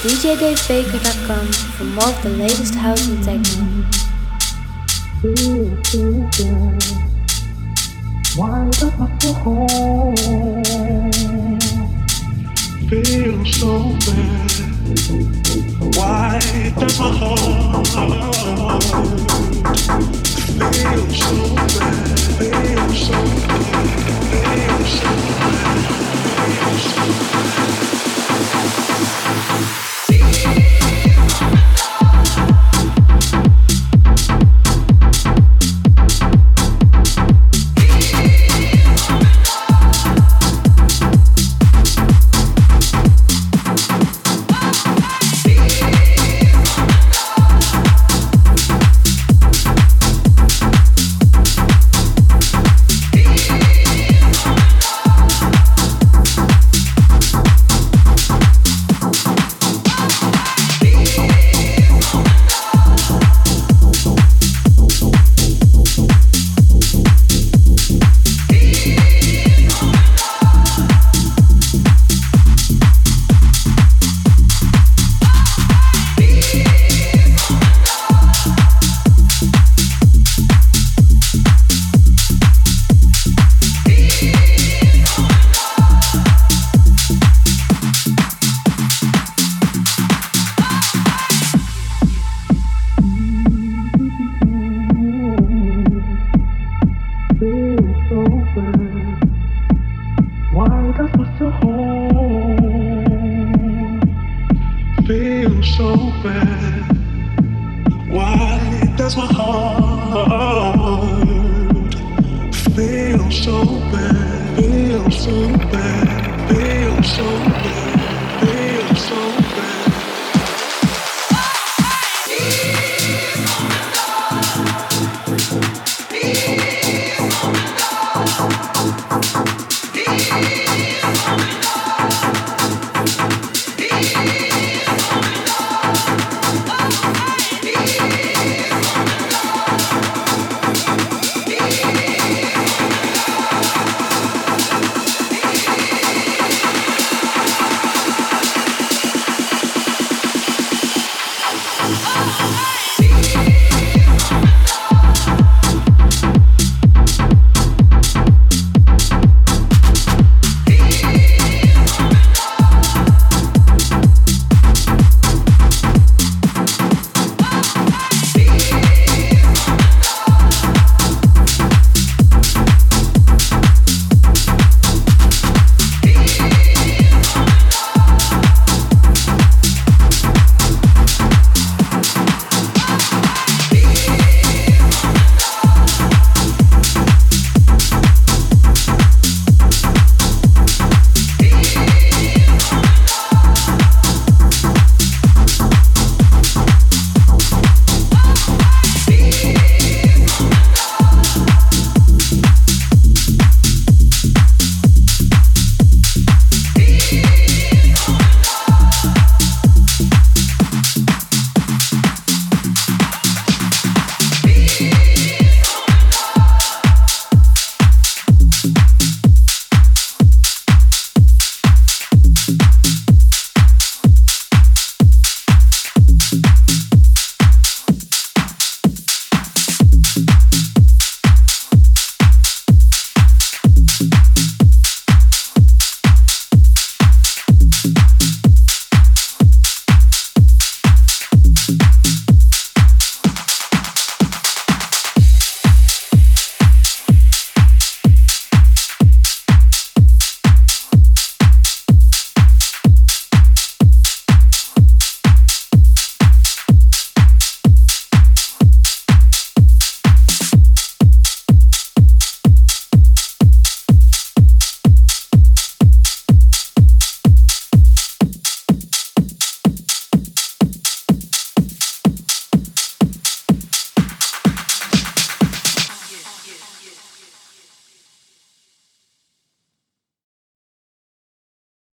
djdavebaker.com for more of the latest house and techno. Feel so bad? Why does my heart feel so bad? Feel so bad? Feel so bad? Feel so